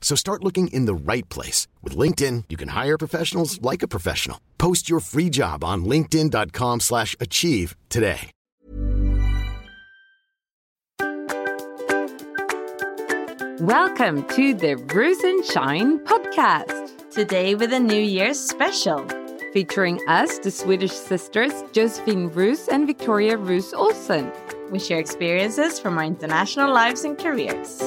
So start looking in the right place. With LinkedIn, you can hire professionals like a professional. Post your free job on linkedin.com slash achieve today. Welcome to the Roos and Shine podcast. Today with a New Year's special. Featuring us, the Swedish sisters Josephine Roos and Victoria Roos Olsson. We share experiences from our international lives and careers.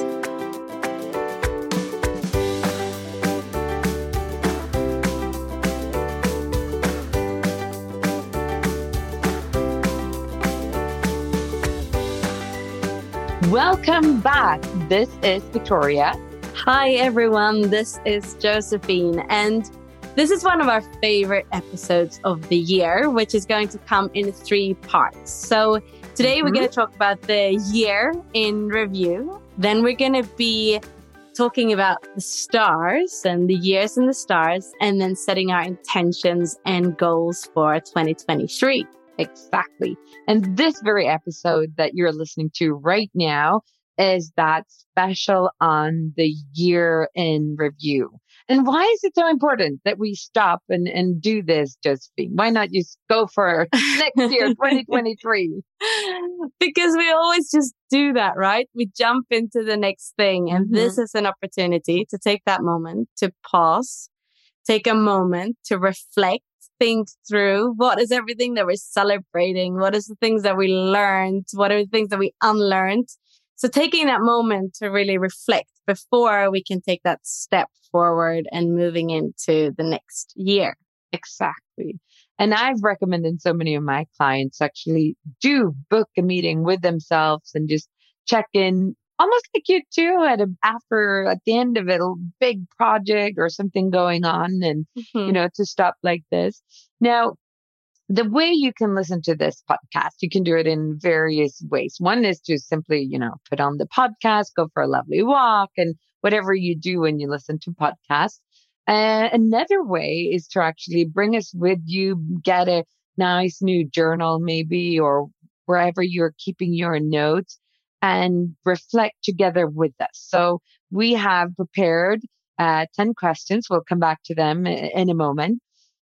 Welcome back. This is Victoria. Hi, everyone. This is Josephine. And this is one of our favorite episodes of the year, which is going to come in three parts. So today mm-hmm. we're going to talk about the year in review. Then we're going to be talking about the stars and the years and the stars, and then setting our intentions and goals for 2023. Exactly. And this very episode that you're listening to right now is that special on the year in review. And why is it so important that we stop and, and do this, Josephine? Why not just go for next year, 2023? because we always just do that, right? We jump into the next thing. And mm-hmm. this is an opportunity to take that moment to pause, take a moment to reflect think through what is everything that we're celebrating? What is the things that we learned? What are the things that we unlearned? So taking that moment to really reflect before we can take that step forward and moving into the next year. Exactly. And I've recommended so many of my clients actually do book a meeting with themselves and just check in almost like you do at a, after at the end of a big project or something going on and, mm-hmm. you know, to stop like this. Now, the way you can listen to this podcast, you can do it in various ways. One is to simply, you know, put on the podcast, go for a lovely walk and whatever you do when you listen to podcasts. Uh, another way is to actually bring us with you, get a nice new journal maybe, or wherever you're keeping your notes and reflect together with us. So we have prepared uh, 10 questions. We'll come back to them in a moment.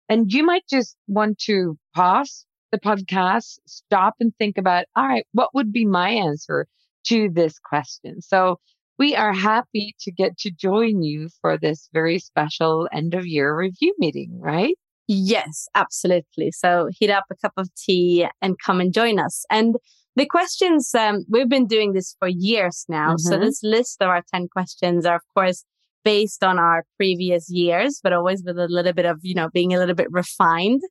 And you might just want to pause the podcast, stop and think about, all right, what would be my answer to this question? So we are happy to get to join you for this very special end of year review meeting, right? Yes, absolutely. So heat up a cup of tea and come and join us. And the questions, um, we've been doing this for years now. Mm-hmm. So this list of our 10 questions are, of course, based on our previous years, but always with a little bit of, you know, being a little bit refined.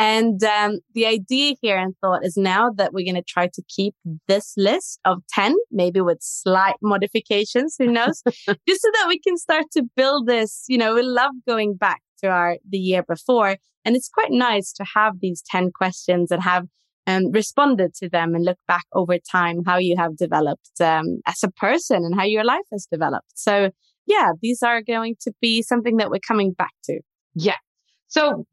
And um, the idea here and thought is now that we're going to try to keep this list of 10, maybe with slight modifications, who knows, just so that we can start to build this. You know, we love going back to our the year before. And it's quite nice to have these 10 questions and have um, responded to them and look back over time how you have developed um, as a person and how your life has developed. So, yeah, these are going to be something that we're coming back to. Yeah. So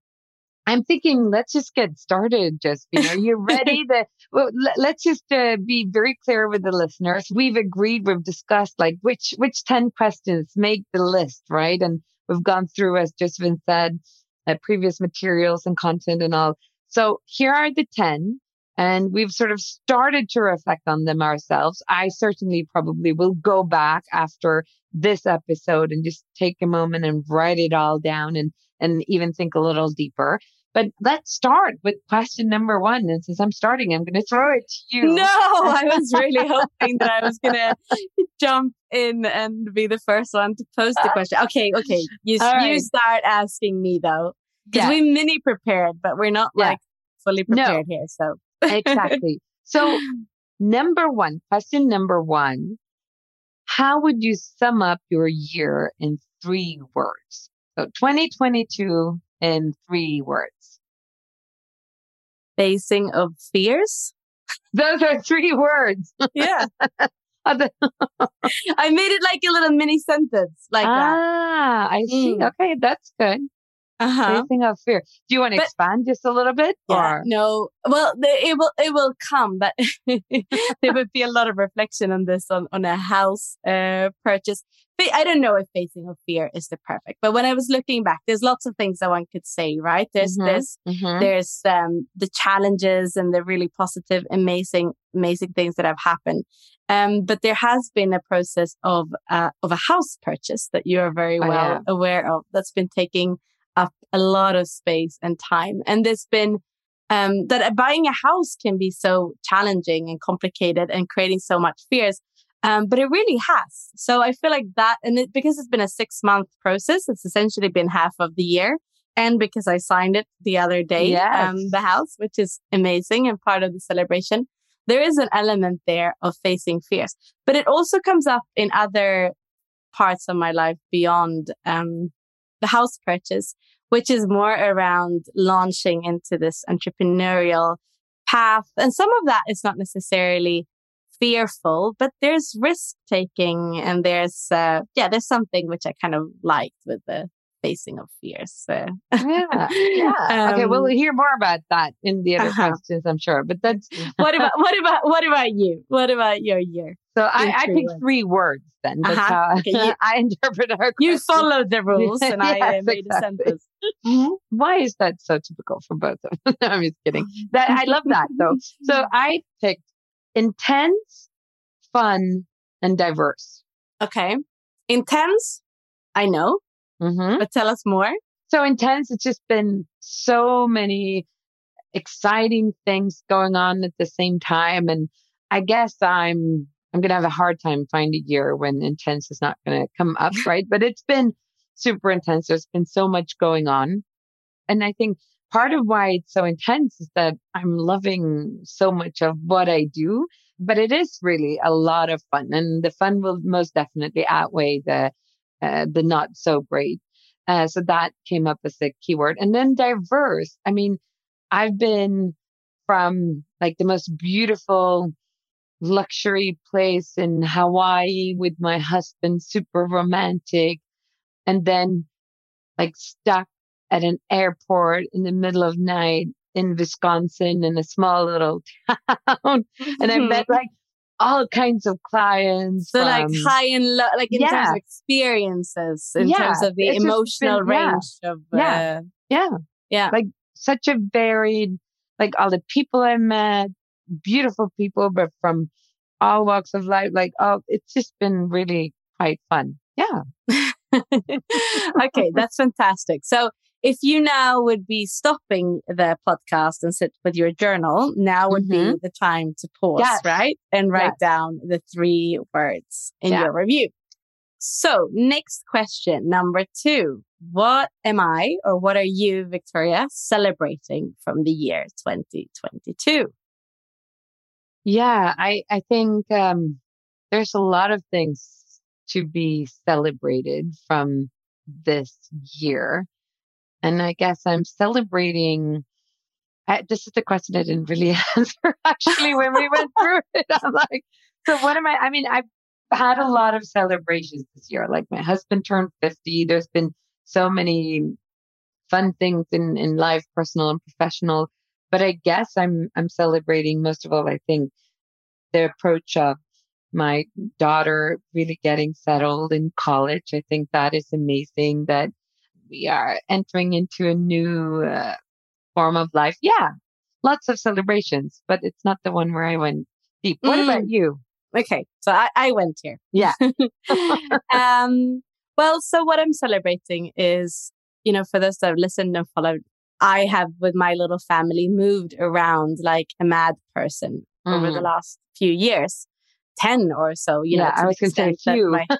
I'm thinking, let's just get started. Just, Are you ready? to, well, let's just uh, be very clear with the listeners. We've agreed, we've discussed like which, which 10 questions make the list, right? And we've gone through, as Josephine said, uh, previous materials and content and all. So here are the 10. And we've sort of started to reflect on them ourselves. I certainly probably will go back after this episode and just take a moment and write it all down and, and even think a little deeper. But let's start with question number one. And since I'm starting, I'm going to throw it to you. No, I was really hoping that I was going to jump in and be the first one to pose the question. Okay, okay. You, right. you start asking me though. Because yeah. we mini prepared, but we're not yeah. like fully prepared no. here. So exactly. So number one, question number one. How would you sum up your year in three words? So 2022 in three words. Facing of fears. Those are three words. Yeah. I made it like a little mini sentence like ah, that. Ah, I see. Mm. Okay, that's good. Uh-huh. Facing of fear. Do you want to but, expand just a little bit? Yeah, or? No. Well, the, it will it will come, but there would be a lot of reflection on this on, on a house uh, purchase. But I don't know if facing of fear is the perfect. But when I was looking back, there's lots of things that one could say, right? There's mm-hmm. this, mm-hmm. there's um, the challenges and the really positive, amazing, amazing things that have happened. Um, but there has been a process of uh, of a house purchase that you are very oh, well yeah. aware of that's been taking a lot of space and time. And there's been um, that buying a house can be so challenging and complicated and creating so much fears. Um, but it really has. So I feel like that, and it, because it's been a six month process, it's essentially been half of the year. And because I signed it the other day, yes. um, the house, which is amazing and part of the celebration, there is an element there of facing fears. But it also comes up in other parts of my life beyond um, the house purchase, which is more around launching into this entrepreneurial path. And some of that is not necessarily fearful, but there's risk taking and there's, uh, yeah, there's something which I kind of liked with the facing of fears. So. yeah. yeah. Um, okay. We'll hear more about that in the other uh-huh. questions, I'm sure. But that's what about what about what about you? What about your year? So I, I picked three words then. That's uh-huh. how okay, you, I interpret our You followed the rules and yes, I uh, made exactly. a sentence. Mm-hmm. Why is that so typical for both of us? I'm just kidding. That I love that though. So I picked intense, fun, and diverse. Okay. Intense, I know. Mm-hmm. But tell us more. So intense. It's just been so many exciting things going on at the same time. And I guess I'm, I'm going to have a hard time finding a year when intense is not going to come up. Right. But it's been super intense. There's been so much going on. And I think part of why it's so intense is that I'm loving so much of what I do, but it is really a lot of fun and the fun will most definitely outweigh the uh, the not so great. Uh, so that came up as a keyword. And then diverse. I mean, I've been from like the most beautiful luxury place in Hawaii with my husband, super romantic, and then like stuck at an airport in the middle of night in Wisconsin in a small little town. and I met like all kinds of clients. So like high and low, like in yeah. terms of experiences, in yeah. terms of the it's emotional been, range yeah. of yeah. Uh, yeah, yeah, like such a varied, like all the people I met, beautiful people, but from all walks of life. Like oh, it's just been really quite fun. Yeah. okay, that's fantastic. So if you now would be stopping the podcast and sit with your journal, now would mm-hmm. be the time to pause, yes. right? And write yes. down the three words in yeah. your review. So next question, number two. What am I or what are you, Victoria, celebrating from the year 2022? Yeah, I, I think, um, there's a lot of things to be celebrated from this year. And I guess I'm celebrating. I, this is the question I didn't really answer actually when we went through it. I'm like, so what am I? I mean, I've had a lot of celebrations this year. Like my husband turned 50. There's been so many fun things in, in life, personal and professional. But I guess I'm, I'm celebrating most of all, I think the approach of my daughter really getting settled in college. I think that is amazing that we are entering into a new uh, form of life. Yeah, lots of celebrations, but it's not the one where I went deep. What mm. about you? Okay, so I, I went here. Yeah. um, well, so what I'm celebrating is, you know, for those that have listened and followed I have with my little family moved around like a mad person mm. over the mm. last few years. 10 or so, you yeah, know. I was going to say few. My...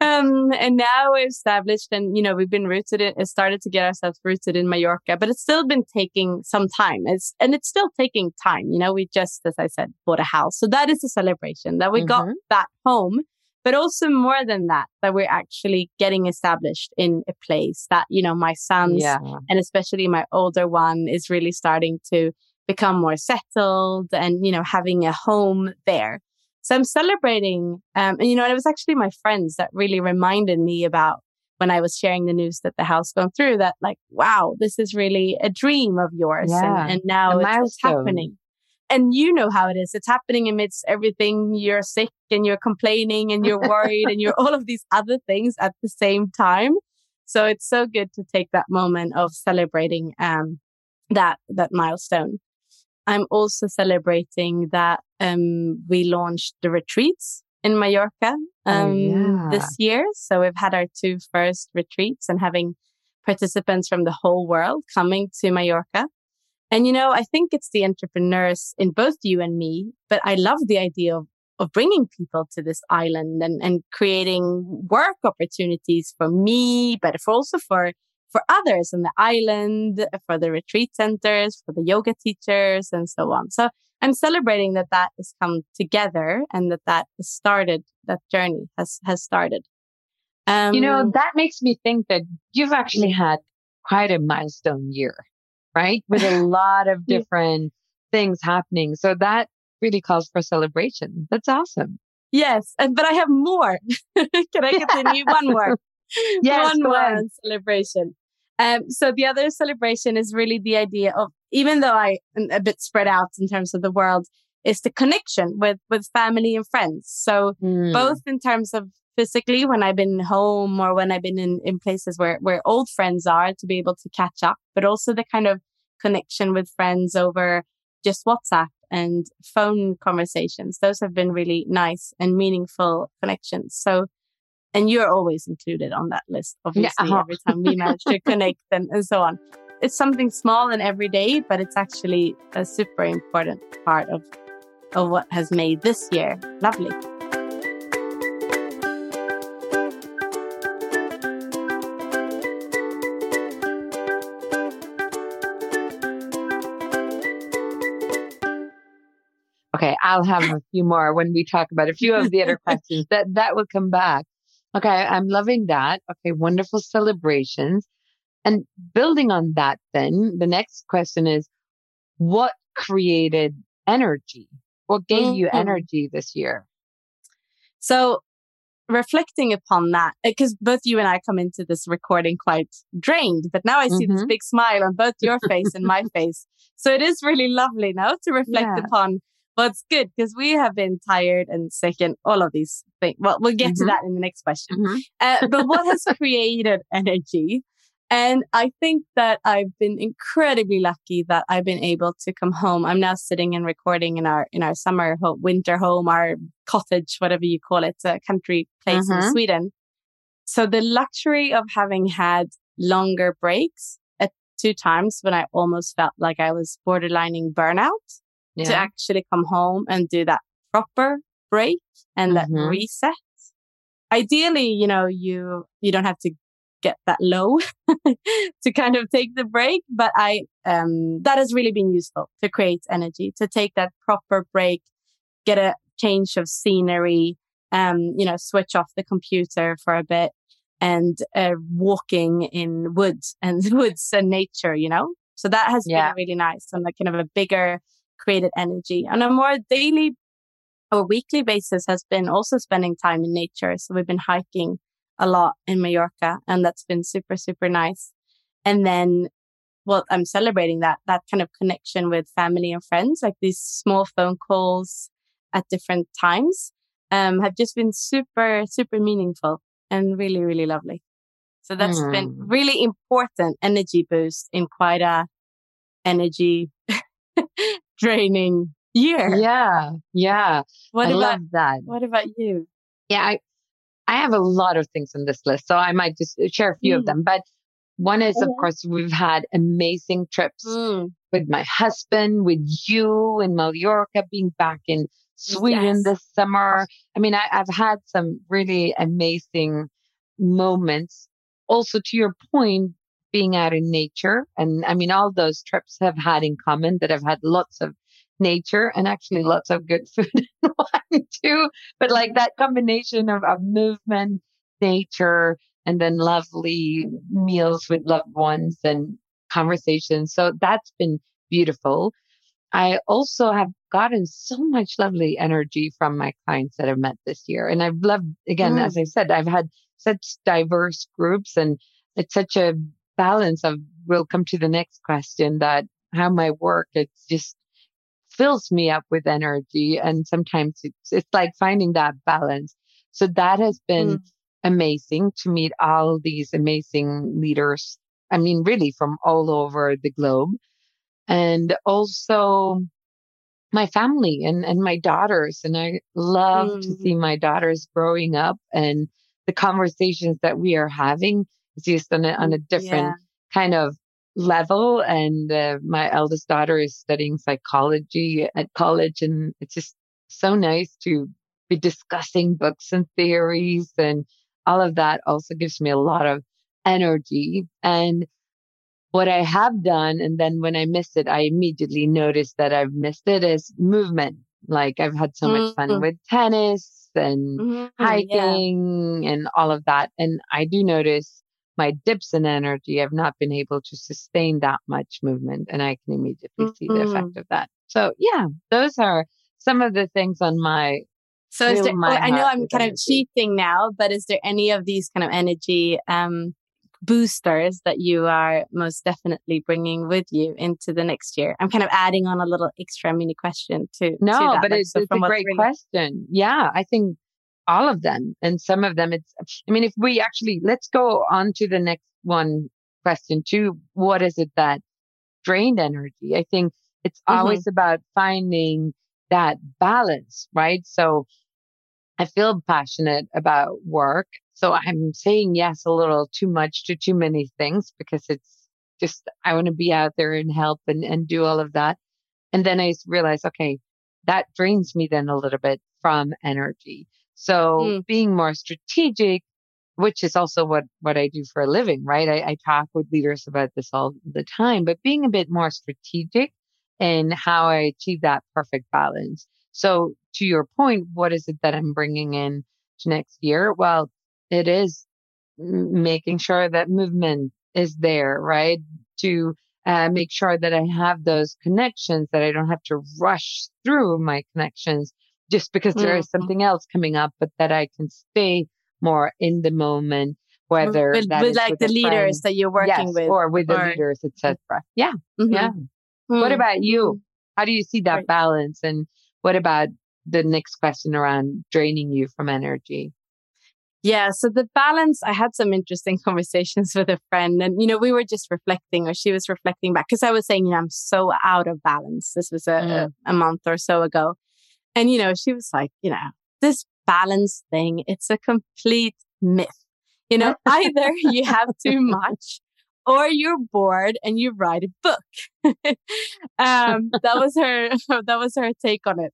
um, and now we're established and, you know, we've been rooted in, it started to get ourselves rooted in Mallorca, but it's still been taking some time. It's, and it's still taking time. You know, we just, as I said, bought a house. So that is a celebration that we mm-hmm. got that home, but also more than that, that we're actually getting established in a place that, you know, my sons yeah. and especially my older one is really starting to become more settled and, you know, having a home there. So I'm celebrating. Um, and, you know, it was actually my friends that really reminded me about when I was sharing the news that the house gone through that like, wow, this is really a dream of yours. Yeah. And, and now it's, it's happening. And you know how it is. It's happening amidst everything. You're sick and you're complaining and you're worried and you're all of these other things at the same time. So it's so good to take that moment of celebrating um, that that milestone. I'm also celebrating that um, we launched the retreats in Mallorca oh, um, oh, yeah. this year. So we've had our two first retreats and having participants from the whole world coming to Mallorca. And, you know, I think it's the entrepreneurs in both you and me, but I love the idea of, of bringing people to this island and, and creating work opportunities for me, but also for for others on the island, for the retreat centers, for the yoga teachers, and so on. So I'm celebrating that that has come together and that that has started, that journey has, has started. Um, you know, that makes me think that you've actually had quite a milestone year, right? With a lot of different things happening. So that really calls for celebration. That's awesome. Yes. And, but I have more. Can I continue? One more. yes, one more celebration. Um, so the other celebration is really the idea of, even though I am a bit spread out in terms of the world, is the connection with, with family and friends. So mm. both in terms of physically when I've been home or when I've been in, in places where, where old friends are to be able to catch up, but also the kind of connection with friends over just WhatsApp and phone conversations. Those have been really nice and meaningful connections. So and you're always included on that list, obviously, yeah, every time we manage to connect and, and so on. It's something small and everyday, but it's actually a super important part of, of what has made this year lovely. I'll have a few more when we talk about a few of the other questions. That that will come back. Okay, I'm loving that. Okay, wonderful celebrations. And building on that, then the next question is what created energy? What gave mm-hmm. you energy this year? So, reflecting upon that, because eh, both you and I come into this recording quite drained, but now I see mm-hmm. this big smile on both your face and my face. So, it is really lovely now to reflect yeah. upon but it's good because we have been tired and sick and all of these things. Well, we'll get mm-hmm. to that in the next question. Mm-hmm. Uh, but what has created energy? And I think that I've been incredibly lucky that I've been able to come home. I'm now sitting and recording in our in our summer home, winter home, our cottage, whatever you call it, a country place in mm-hmm. Sweden. So the luxury of having had longer breaks at two times when I almost felt like I was borderlining burnout yeah. to actually come home and do that proper break and mm-hmm. that reset. Ideally, you know, you, you don't have to get that low to kind of take the break. But I, um, that has really been useful to create energy, to take that proper break, get a change of scenery, um, you know, switch off the computer for a bit and uh, walking in woods and woods and nature, you know? So that has yeah. been really nice and like kind of a bigger created energy. On a more daily or weekly basis has been also spending time in nature. So we've been hiking a lot in Mallorca and that's been super, super nice. And then well, I'm celebrating that, that kind of connection with family and friends, like these small phone calls at different times, um, have just been super, super meaningful and really, really lovely. So that's mm. been really important energy boost in quite a energy draining year. Yeah. Yeah. What I about that? What about you? Yeah. I, I have a lot of things on this list, so I might just share a few mm. of them. But One is, of course, we've had amazing trips mm. with my husband, with you in Mallorca, being back in Sweden yes. this summer. I mean, I, I've had some really amazing moments. Also, to your point, being out in nature. And I mean, all those trips have had in common that I've had lots of nature and actually lots of good food in one too. But like that combination of, of movement, nature, and then lovely meals with loved ones and conversations. So that's been beautiful. I also have gotten so much lovely energy from my clients that I've met this year. And I've loved, again, mm. as I said, I've had such diverse groups and it's such a balance of, we'll come to the next question that how my work, it's just fills me up with energy. And sometimes it's, it's like finding that balance. So that has been mm. amazing to meet all these amazing leaders. I mean, really from all over the globe. And also my family and, and my daughters. And I love mm. to see my daughters growing up and the conversations that we are having is just on a, on a different yeah. kind of level. And uh, my eldest daughter is studying psychology at college. And it's just so nice to be discussing books and theories and all of that also gives me a lot of energy. And what I have done, and then when I miss it, I immediately notice that I've missed it is movement. Like I've had so much fun mm-hmm. with tennis and mm-hmm. hiking yeah. and all of that. And I do notice my dips in energy. I've not been able to sustain that much movement and I can immediately see the effect mm-hmm. of that. So yeah, those are some of the things on my so is there, I know I'm kind energy. of cheating now, but is there any of these kind of energy um, boosters that you are most definitely bringing with you into the next year? I'm kind of adding on a little extra mini question to no, to but like, it's, so it's a great really- question. Yeah, I think all of them, and some of them. It's. I mean, if we actually let's go on to the next one question too. What is it that drained energy? I think it's mm-hmm. always about finding that balance, right? So I feel passionate about work. So I'm saying yes a little too much to too many things because it's just, I want to be out there and help and, and do all of that. And then I realize, okay, that drains me then a little bit from energy. So mm. being more strategic, which is also what, what I do for a living, right? I, I talk with leaders about this all the time, but being a bit more strategic in how I achieve that perfect balance. So to your point, what is it that I'm bringing in to next year? Well, it is making sure that movement is there, right? To uh, make sure that I have those connections, that I don't have to rush through my connections just because mm-hmm. there is mm-hmm. something else coming up, but that I can stay more in the moment, whether with, with like with the leaders friend, that you're working yes, with, or with or... the leaders, etc. Yeah, mm-hmm. yeah. Mm-hmm. What about you? Mm-hmm. How do you see that right. balance? And what about the next question around draining you from energy? Yeah, so the balance, I had some interesting conversations with a friend, and you know, we were just reflecting, or she was reflecting back because I was saying, you know, I'm so out of balance. This was a, mm. a, a month or so ago. And, you know, she was like, you know, this balance thing, it's a complete myth. You know, either you have too much or you're bored and you write a book. um, that was her, that was her take on it.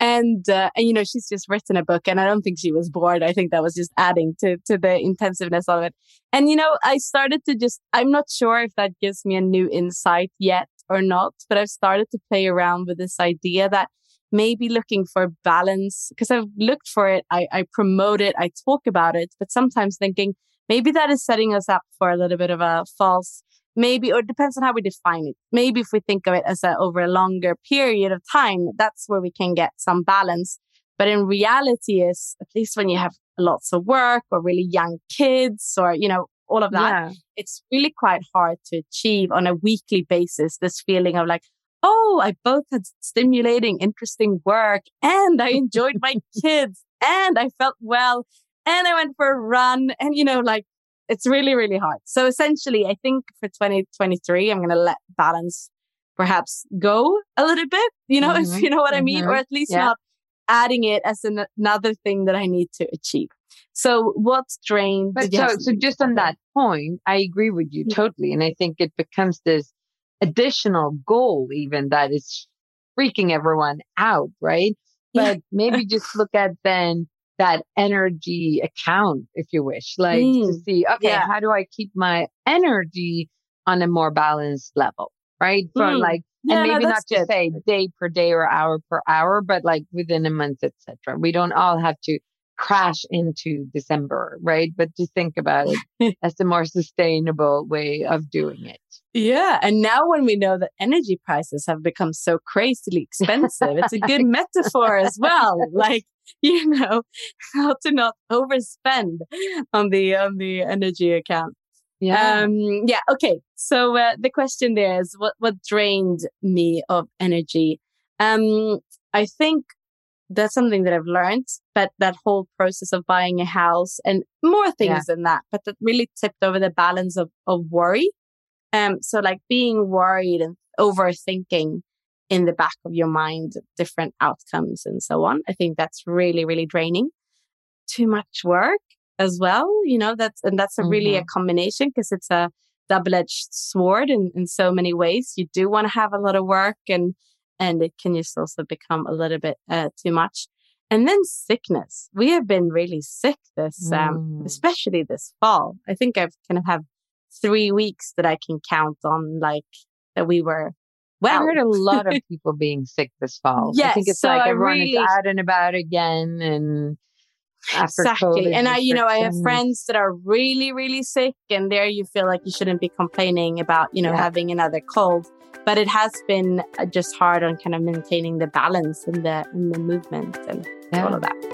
And, uh, and, you know, she's just written a book and I don't think she was bored. I think that was just adding to, to the intensiveness of it. And, you know, I started to just, I'm not sure if that gives me a new insight yet or not, but I've started to play around with this idea that maybe looking for balance because I've looked for it. I, I promote it. I talk about it, but sometimes thinking, maybe that is setting us up for a little bit of a false maybe or it depends on how we define it maybe if we think of it as a over a longer period of time that's where we can get some balance but in reality is at least when you have lots of work or really young kids or you know all of that yeah. it's really quite hard to achieve on a weekly basis this feeling of like oh i both had stimulating interesting work and i enjoyed my kids and i felt well and I went for a run and, you know, like it's really, really hard. So essentially, I think for 2023, I'm going to let balance perhaps go a little bit, you know, mm-hmm. if you know what mm-hmm. I mean, or mm-hmm. at least yeah. not adding it as an, another thing that I need to achieve. So what's drained? But so, so just on that point, I agree with you totally. And I think it becomes this additional goal even that is freaking everyone out, right? But yeah. maybe just look at then that energy account, if you wish, like mm. to see, okay, yeah. how do I keep my energy on a more balanced level, right? For mm. like, yeah, and maybe no, not just say day per day or hour per hour, but like within a month, etc. We don't all have to crash into December, right? But to think about it as a more sustainable way of doing it. Yeah. And now when we know that energy prices have become so crazily expensive, it's a good metaphor as well. Like, you know, how to not overspend on the on the energy account. Yeah. Um, yeah. Okay. So uh, the question there is what what drained me of energy? Um, I think that's something that I've learned, but that whole process of buying a house and more things yeah. than that, but that really tipped over the balance of, of worry. Um, so like being worried and overthinking in the back of your mind, different outcomes and so on. I think that's really, really draining. Too much work as well, you know, that's, and that's a mm-hmm. really a mm-hmm. combination because it's a double edged sword in, in so many ways. You do want to have a lot of work and, and it can just also become a little bit uh, too much. And then sickness. We have been really sick this, um, mm. especially this fall. I think I've kind of have three weeks that I can count on, like that we were. Well, I heard a lot of people being sick this fall. Yes, I think it's so like everyone really, is out and about again, and exactly. and I, you know, I have friends that are really, really sick, and there you feel like you shouldn't be complaining about, you know, yeah. having another cold but it has been uh, just hard on kind of maintaining the balance and the in the movement and yeah. all of that.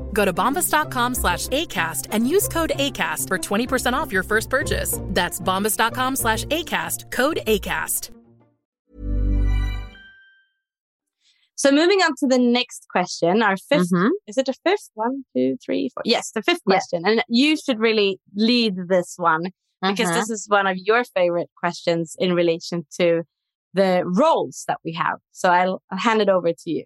Go to bombas.com slash ACAST and use code ACAST for 20% off your first purchase. That's bombas.com slash ACAST, code ACAST. So moving on to the next question, our 5th mm-hmm. is it a fifth? One, two, three, four. Yes, the fifth question. And you should really lead this one because uh-huh. this is one of your favorite questions in relation to the roles that we have. So I'll, I'll hand it over to you.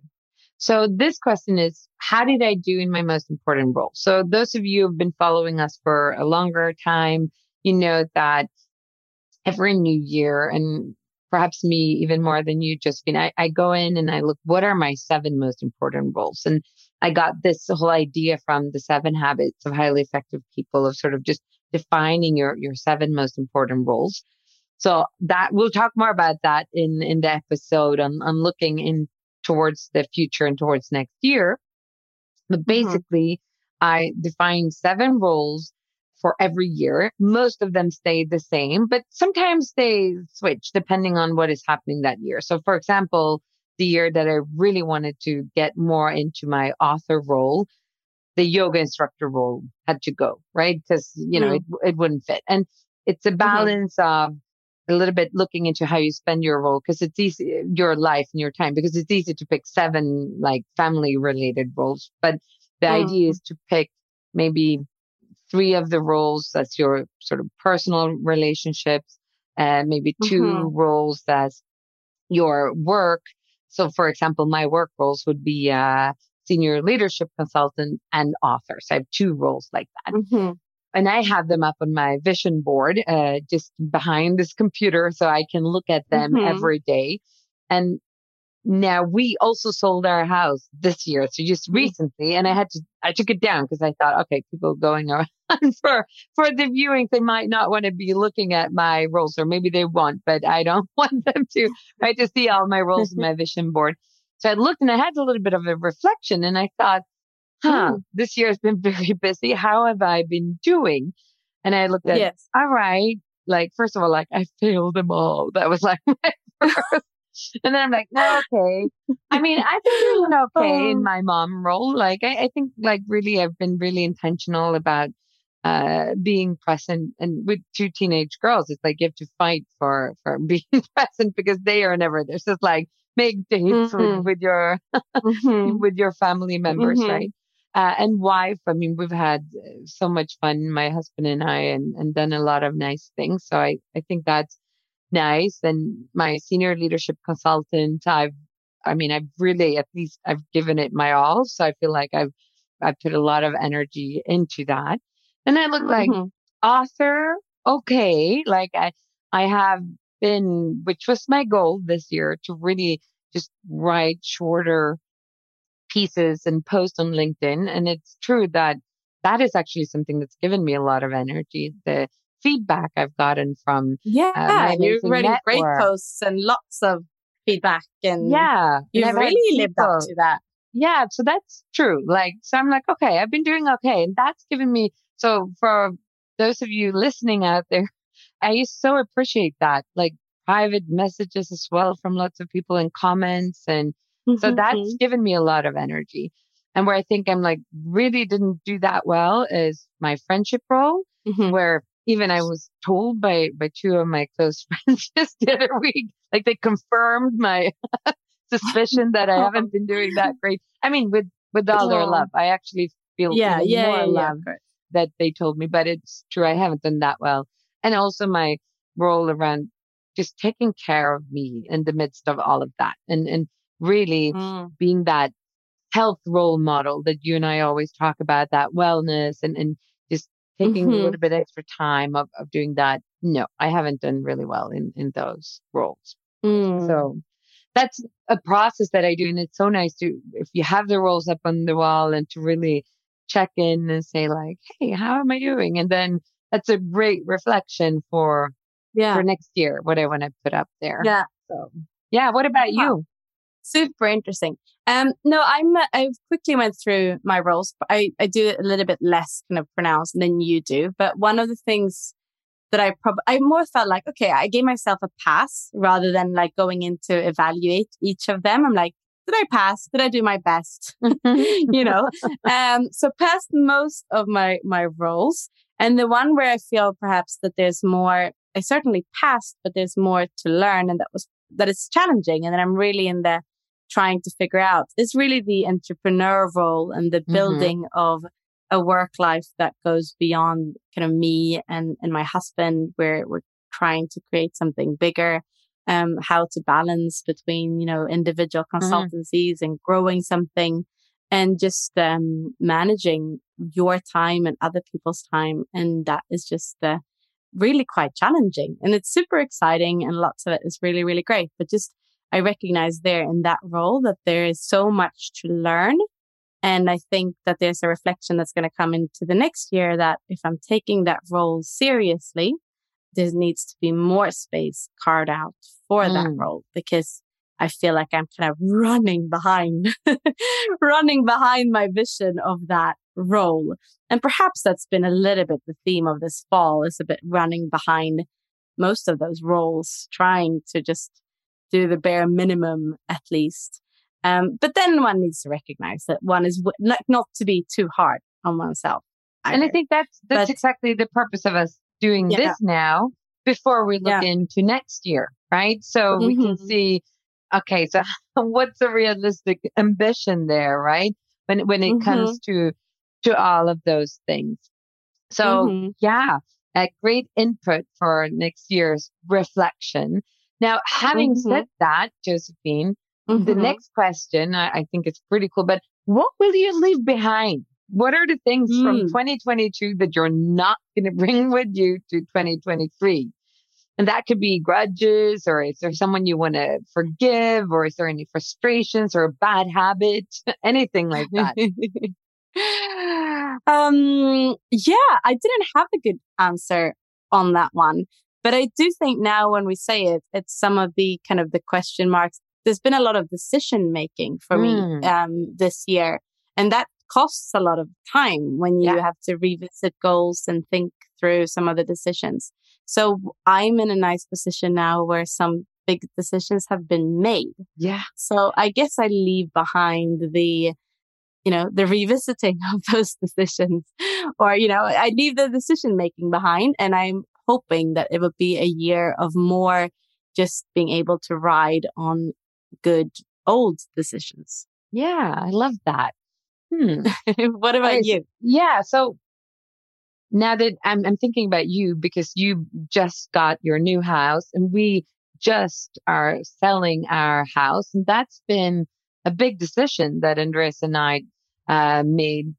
So this question is, how did I do in my most important role? So those of you who've been following us for a longer time, you know that every new year and perhaps me even more than you, Josephine, I, I go in and I look, what are my seven most important roles? And I got this whole idea from the seven habits of highly effective people of sort of just defining your, your seven most important roles. So that we'll talk more about that in, in the episode on, on looking in towards the future and towards next year. But mm-hmm. basically, mm-hmm. I define seven roles for every year. Most of them stay the same, but sometimes they switch depending on what is happening that year. So, for example, the year that I really wanted to get more into my author role, the yoga instructor role had to go, right? Because, you know, mm. it, it wouldn't fit. And it's a mm-hmm. balance mm-hmm. of a little bit looking into how you spend your role because it's easy, your life and your time, because it's easy to pick seven like family related roles. But the mm. idea is to pick maybe three of the roles that's your sort of personal relationships, and maybe 2 mm-hmm. roles that's your work. So, for example, my work roles would be uh, senior leadership consultant and author. So I have two roles like that. Mm-hmm and I have them up on my vision board, uh, just behind this computer so I can look at them mm-hmm. every day. And now we also sold our house this year. So just mm-hmm. recently, and I had to, I took it down because I thought, okay, people going around for, for the viewings, they might not want to be looking at my roles or maybe they want, but I don't want them to, right, to see all my roles in my vision board. So I looked and I had a little bit of a reflection and I thought, huh, mm. this year has been very busy. How have I been doing? And I looked at, yes. all right, like, first of all, like, I failed them all. That was like my first. and then I'm like, no, okay. I mean, I've been doing okay in oh. my mom role. Like, I, I think, like, really, I've been really intentional about uh, being present and with two teenage girls, it's like you have to fight for, for being present because they are never, there's just like make dates mm-hmm. with, with, your, mm-hmm. with your family members, mm-hmm. right? Uh, and wife. I mean, we've had uh, so much fun, my husband and I, and, and done a lot of nice things. So I, I think that's nice. And my senior leadership consultant, I've, I mean, I've really, at least I've given it my all. So I feel like I've, I've put a lot of energy into that. And I look like mm-hmm. author. Okay. Like I, I have been, which was my goal this year to really just write shorter pieces and post on LinkedIn. And it's true that that is actually something that's given me a lot of energy. The feedback I've gotten from uh, yeah, uh, you're writing network. great posts and lots of feedback, and yeah, you've really lived up to that. Yeah, so that's true. Like, so I'm like, okay, I've been doing okay, and that's given me. So for those of you listening out there, I so appreciate that. Like private messages as well from lots of people in comments and Mm-hmm. So that's given me a lot of energy. And where I think I'm like really didn't do that well is my friendship role, mm-hmm. where even I was told by by two of my close friends just the other week, like they confirmed my suspicion that I haven't been doing that great. I mean, with with all their love, I actually feel yeah, yeah, more yeah, love yeah. that they told me, but it's true I haven't done that well. And also my role around just taking care of me in the midst of all of that, and and really mm. being that health role model that you and I always talk about, that wellness and, and just taking mm-hmm. a little bit extra time of, of doing that. No, I haven't done really well in, in those roles. Mm. So that's a process that I do. And it's so nice to, if you have the roles up on the wall and to really check in and say like, Hey, how am I doing? And then that's a great reflection for, yeah. for next year, what I want to put up there. Yeah. So yeah. What about you? Super interesting. Um, no, I'm, I quickly went through my roles, I, I do it a little bit less kind of pronounced than you do. But one of the things that I probably, I more felt like, okay, I gave myself a pass rather than like going in to evaluate each of them. I'm like, did I pass? Did I do my best? you know, um, so passed most of my, my roles. And the one where I feel perhaps that there's more, I certainly passed, but there's more to learn. And that was, that is challenging. And then I'm really in the trying to figure out is really the entrepreneur role and the mm-hmm. building mm-hmm. of a work life that goes beyond kind of me and, and my husband, where we're trying to create something bigger. Um, how to balance between, you know, individual mm-hmm. consultancies mm-hmm. and growing something and just, um, managing your time and other people's time. And that is just, uh, really quite challenging and it's super exciting and lots of it is really, really great. But just I recognize there in that role that there is so much to learn. And I think that there's a reflection that's going to come into the next year that if I'm taking that role seriously, there needs to be more space carved out for mm. that role because I feel like I'm kind of running behind, running behind my vision of that role. And perhaps that's been a little bit the theme of this fall is a bit running behind most of those roles, trying to just do the bare minimum at least. Um, but then one needs to recognize that one is w- like not to be too hard on oneself. Either. And I think that's that's but, exactly the purpose of us doing yeah. this now before we look yeah. into next year, right? So mm-hmm. we can mm-hmm. see, okay, so what's a realistic ambition there, right? When when it mm-hmm. comes to to all of those things. So mm-hmm. yeah, a great input for next year's reflection. Now, having mm-hmm. said that, Josephine, the mm-hmm. next question I, I think it's pretty cool, but what will you leave behind? What are the things mm. from 2022 that you're not going to bring with you to 2023? And that could be grudges, or is there someone you want to forgive, or is there any frustrations or a bad habit, anything like that? um, yeah, I didn't have a good answer on that one, but I do think now when we say it, it's some of the kind of the question marks. There's been a lot of decision making for mm. me um, this year, and that costs a lot of time when you yeah. have to revisit goals and think through some of the decisions. So I'm in a nice position now where some big decisions have been made. Yeah. So I guess I leave behind the, you know, the revisiting of those decisions or, you know, I leave the decision making behind and I'm hoping that it would be a year of more just being able to ride on good old decisions. Yeah, I love that. Hmm. what about you? Yeah. So now that I'm, I'm thinking about you because you just got your new house and we just are selling our house. And that's been a big decision that Andres and I uh, made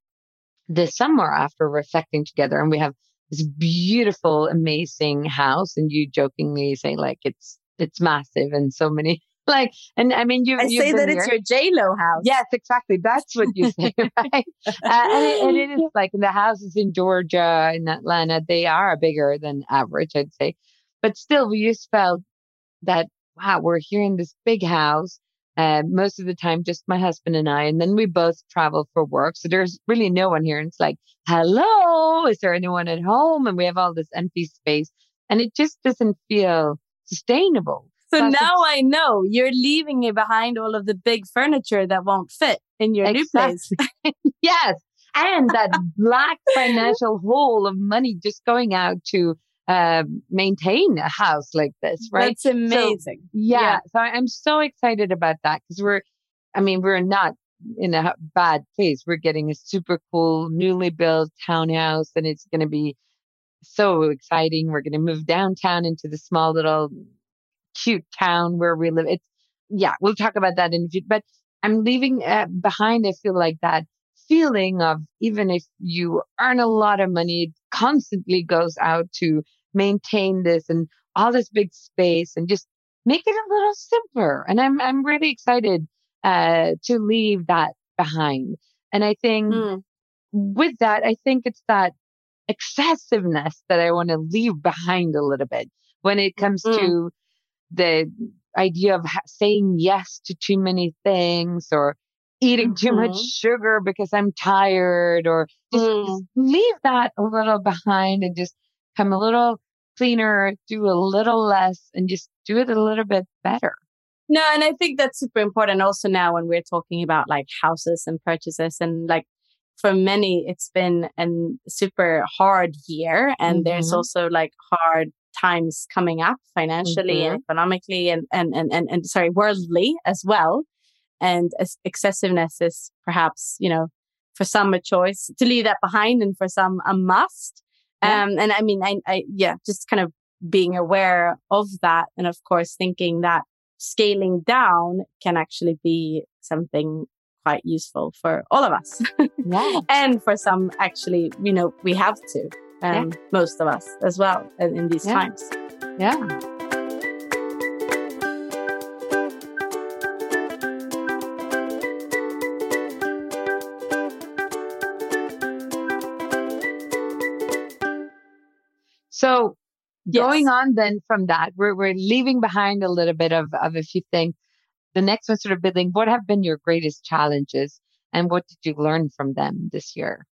this summer after reflecting together. And we have this beautiful, amazing house. And you jokingly say like it's, it's massive and so many like, and I mean, you. I say that here. it's your J Lo house. Yes, exactly. That's what you say, right? uh, and, it, and, it is like the houses in Georgia in Atlanta. They are bigger than average, I'd say, but still, we just felt that wow, we're here in this big house. Uh, most of the time, just my husband and I, and then we both travel for work. So there's really no one here. And it's like, hello, is there anyone at home? And we have all this empty space, and it just doesn't feel sustainable. So That's now I know you're leaving it behind all of the big furniture that won't fit in your exactly. new place. yes. And that black financial hole of money just going out to uh, maintain a house like this, right? That's amazing. So, yeah, yeah. So I'm so excited about that because we're, I mean, we're not in a bad place. We're getting a super cool, newly built townhouse and it's going to be so exciting. We're going to move downtown into the small little cute town where we live. It's, yeah, we'll talk about that in a few, but I'm leaving uh, behind, I feel like that feeling of even if you earn a lot of money, it constantly goes out to maintain this and all this big space and just make it a little simpler. And I'm, I'm really excited, uh, to leave that behind. And I think mm. with that, I think it's that excessiveness that I want to leave behind a little bit when it comes mm. to the idea of ha- saying yes to too many things or eating mm-hmm. too much mm-hmm. sugar because I'm tired or just, mm. just, leave that a little behind and just come a little cleaner, do a little less and just do it a little bit better. No, and I think that's super important also now when we're talking about like houses and purchases and like for many it's been a super hard year and mm-hmm. there's also like hard times coming up financially mm-hmm. and economically and, and, and, and, and, sorry, worldly as well. And excessiveness is perhaps, you know, for some a choice to leave that behind and for some a must. Yeah. Um, and I mean, I, I, yeah, just kind of being aware of that. And of course, thinking that scaling down can actually be something quite useful for all of us. Yeah. and for some, actually, you know, we have to um, yeah. most of us as well in, in these times. Yeah. So yes. going on then from that, we're, we're leaving behind a little bit of, of a few things. The next one sort of building, what have been your greatest challenges and what did you learn from them this year?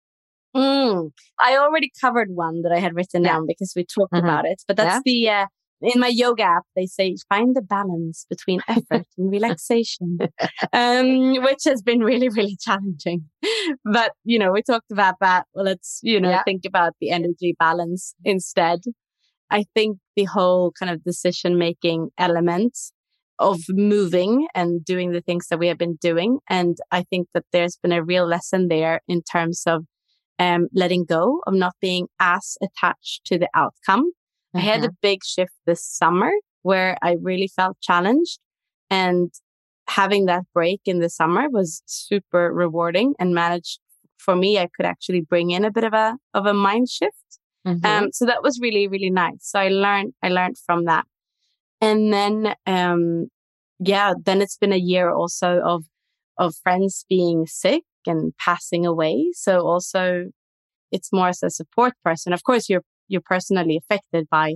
Mm, I already covered one that I had written yeah. down because we talked mm-hmm. about it, but that's yeah. the, uh, in my yoga app, they say find the balance between effort and relaxation, um, which has been really, really challenging. But, you know, we talked about that. Well, let's, you know, yeah. think about the energy balance instead. I think the whole kind of decision making element of moving and doing the things that we have been doing. And I think that there's been a real lesson there in terms of um, letting go, of not being as attached to the outcome. I had a mm-hmm. big shift this summer where I really felt challenged and having that break in the summer was super rewarding and managed for me. I could actually bring in a bit of a, of a mind shift. Mm-hmm. Um, so that was really, really nice. So I learned, I learned from that. And then, um, yeah, then it's been a year also of, of friends being sick and passing away. So also it's more as a support person. Of course, you're, you're personally affected by,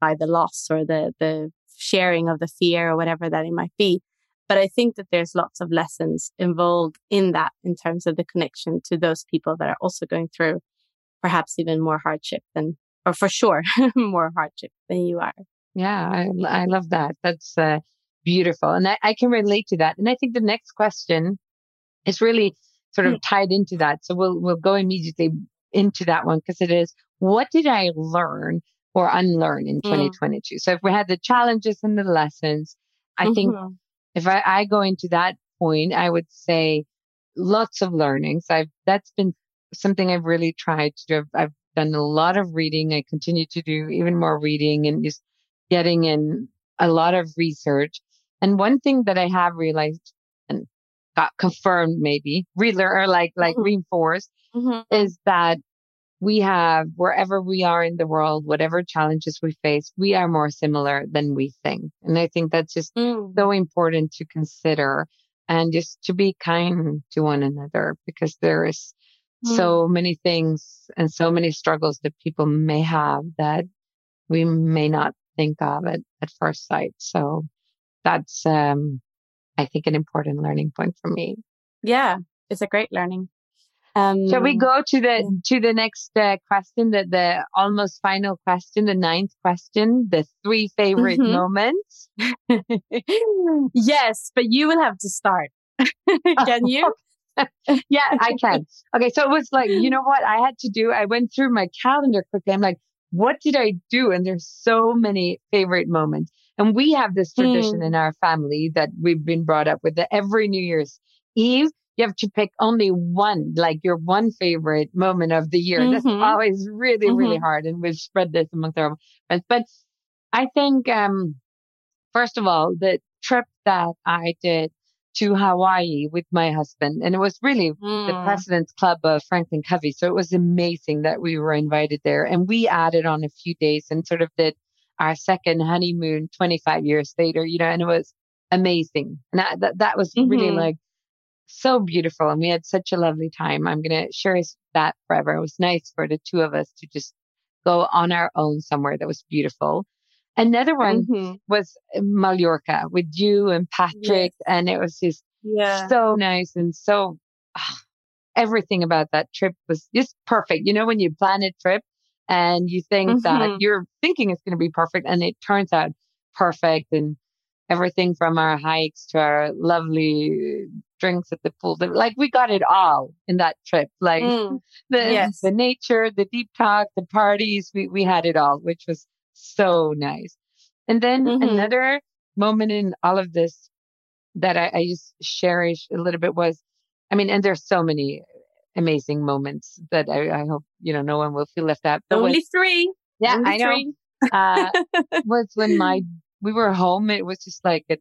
by the loss or the, the sharing of the fear or whatever that it might be. But I think that there's lots of lessons involved in that in terms of the connection to those people that are also going through perhaps even more hardship than, or for sure, more hardship than you are. Yeah, I, I love that. That's uh, beautiful. And I, I can relate to that. And I think the next question is really sort of hmm. tied into that. So we'll, we'll go immediately into that one because it is what did I learn or unlearn in 2022? Mm. So if we had the challenges and the lessons, I mm-hmm. think if I, I go into that point, I would say lots of learnings. I've, that's been something I've really tried to do. I've, I've done a lot of reading. I continue to do even more reading and just getting in a lot of research. And one thing that I have realized and got confirmed maybe, relearn or like, like mm-hmm. reinforced mm-hmm. is that we have wherever we are in the world, whatever challenges we face, we are more similar than we think. And I think that's just mm. so important to consider and just to be kind to one another because there is mm. so many things and so many struggles that people may have that we may not think of at, at first sight. So that's, um, I think an important learning point for me. Yeah. It's a great learning. Um, Shall we go to the to the next uh, question, the the almost final question, the ninth question, the three favorite mm-hmm. moments? yes, but you will have to start. can you? yeah, I can. Okay, so it was like, you know what I had to do? I went through my calendar quickly. I'm like, what did I do? And there's so many favorite moments. And we have this tradition mm. in our family that we've been brought up with that every New Year's Eve, you have to pick only one, like your one favorite moment of the year. Mm-hmm. That's always really, mm-hmm. really hard. And we've spread this amongst our friends. But I think, um, first of all, the trip that I did to Hawaii with my husband, and it was really mm. the President's Club of Franklin Covey. So it was amazing that we were invited there. And we added on a few days and sort of did our second honeymoon 25 years later, you know, and it was amazing. And that, that, that was mm-hmm. really like so beautiful and we had such a lovely time. I'm going to share that forever. It was nice for the two of us to just go on our own somewhere that was beautiful. Another one mm-hmm. was Mallorca with you and Patrick. Yes. And it was just yeah. so nice and so oh, everything about that trip was just perfect. You know, when you plan a trip and you think mm-hmm. that you're thinking it's going to be perfect and it turns out perfect and everything from our hikes to our lovely drinks at the pool. Like we got it all in that trip. Like mm, the yes. the nature, the deep talk, the parties, we, we had it all, which was so nice. And then mm-hmm. another moment in all of this that I, I just cherish a little bit was, I mean, and there's so many amazing moments that I, I hope, you know, no one will feel left out. Only was, three. Yeah, Only I know. Three. uh, was when my we were home. It was just like a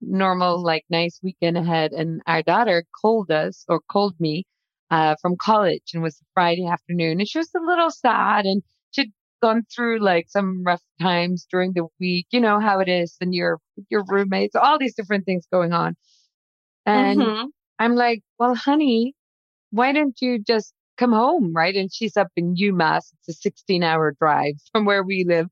normal, like nice weekend ahead. And our daughter called us or called me uh, from college and was Friday afternoon. And she was a little sad and she'd gone through like some rough times during the week. You know how it is and your, your roommates, all these different things going on. And mm-hmm. I'm like, well, honey, why don't you just come home? Right. And she's up in UMass. It's a 16 hour drive from where we live.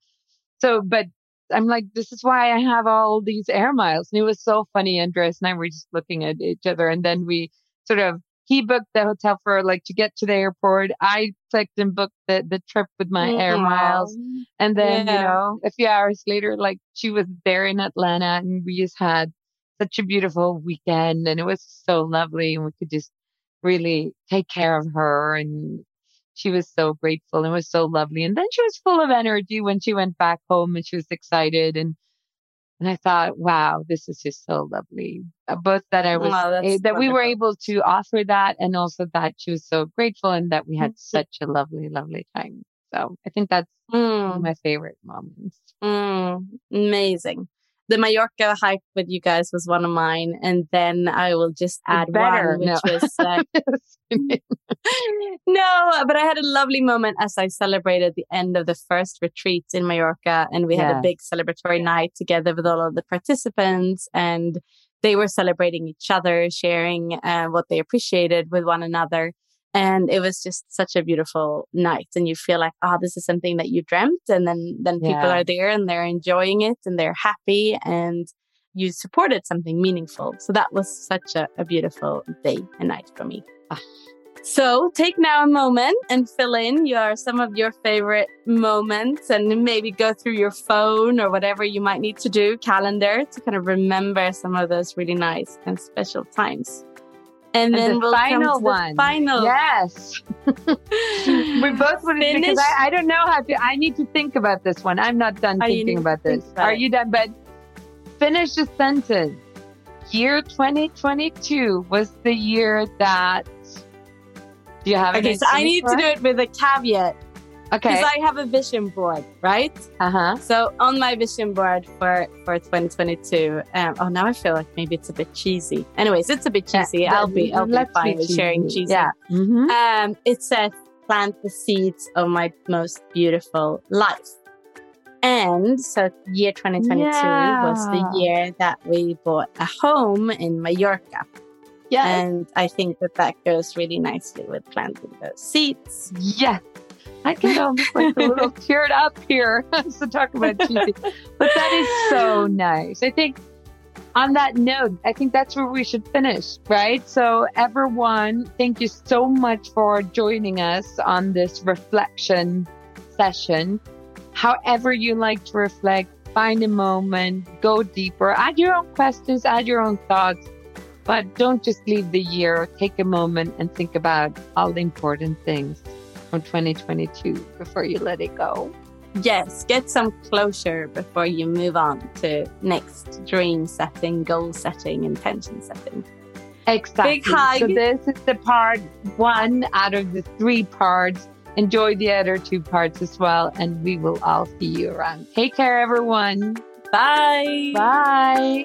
So, but I'm like, this is why I have all these air miles. And it was so funny. Andreas and I were just looking at each other. And then we sort of, he booked the hotel for like to get to the airport. I clicked and booked the, the trip with my mm-hmm. air miles. And then, yeah. you know, a few hours later, like she was there in Atlanta and we just had such a beautiful weekend and it was so lovely. And we could just really take care of her and she was so grateful and was so lovely. And then she was full of energy when she went back home and she was excited. And, and I thought, wow, this is just so lovely. Uh, both that I was, Wow, that we were able to offer that and also that she was so grateful and that we had Mhm. such a lovely, lovely time. So I think that's one Mm, of my favorite moments. mm, amazing. The Mallorca hike with you guys was one of mine, and then I will just add better, one, which no. was uh, no, but I had a lovely moment as I celebrated the end of the first retreat in Mallorca, and we had a big celebratory night together with all of the participants, and they were celebrating each other, sharing uh, what they appreciated with one another. And it was just such a beautiful night, and you feel like, oh, this is something that you dreamt, and then then people Yeah. are there and they're enjoying it and they're happy, and you supported something meaningful. So that was such a, a beautiful day and night for me. Ah. So take now a moment and fill in your some of your favorite moments and maybe go through your phone or whatever you might need to do, calendar to kind of remember some of those really nice and special times. And, And then the we'll final to the one. final. Yes. we both want to because Finish. I, I don't know how to. I need to think about this one. I'm not done thinking about think this. about Are it. you done? But finish the sentence. Year 2022 was the year that. Do you have? Okay, so I need to do it with a caveat Okay. because I have a vision board, right? uh huh. So on my vision board for for 2022, um, oh now I feel like maybe it's a bit cheesy. Anyways, it's a bit cheesy. I'll be I'll be fine with sharing cheesy. Yeah. Mm-hmm. Um, it says plant the seeds of my most beautiful life. And so year 2022 was the year that we bought a home in Mallorca. Yeah. And I think that that goes really nicely with planting those seeds. Yes. I get almost like a little teared up here to talk about cheesy. But that is so nice. I think on that note, I think that's where we should finish, right? So everyone, thank you so much for joining us on this reflection session. However you like to reflect, find a moment, go deeper, add your own questions, add your own thoughts. But don't just leave the year. Take a moment and think about all the important things from 2022 before you let it go. Yes, get some closure before you move on to next dream setting, goal setting, intention setting. Exactly. Big hug. So this is the part one out of the three parts. Enjoy the other two parts as well, and we will all see you around. Take care, everyone. Bye. Bye.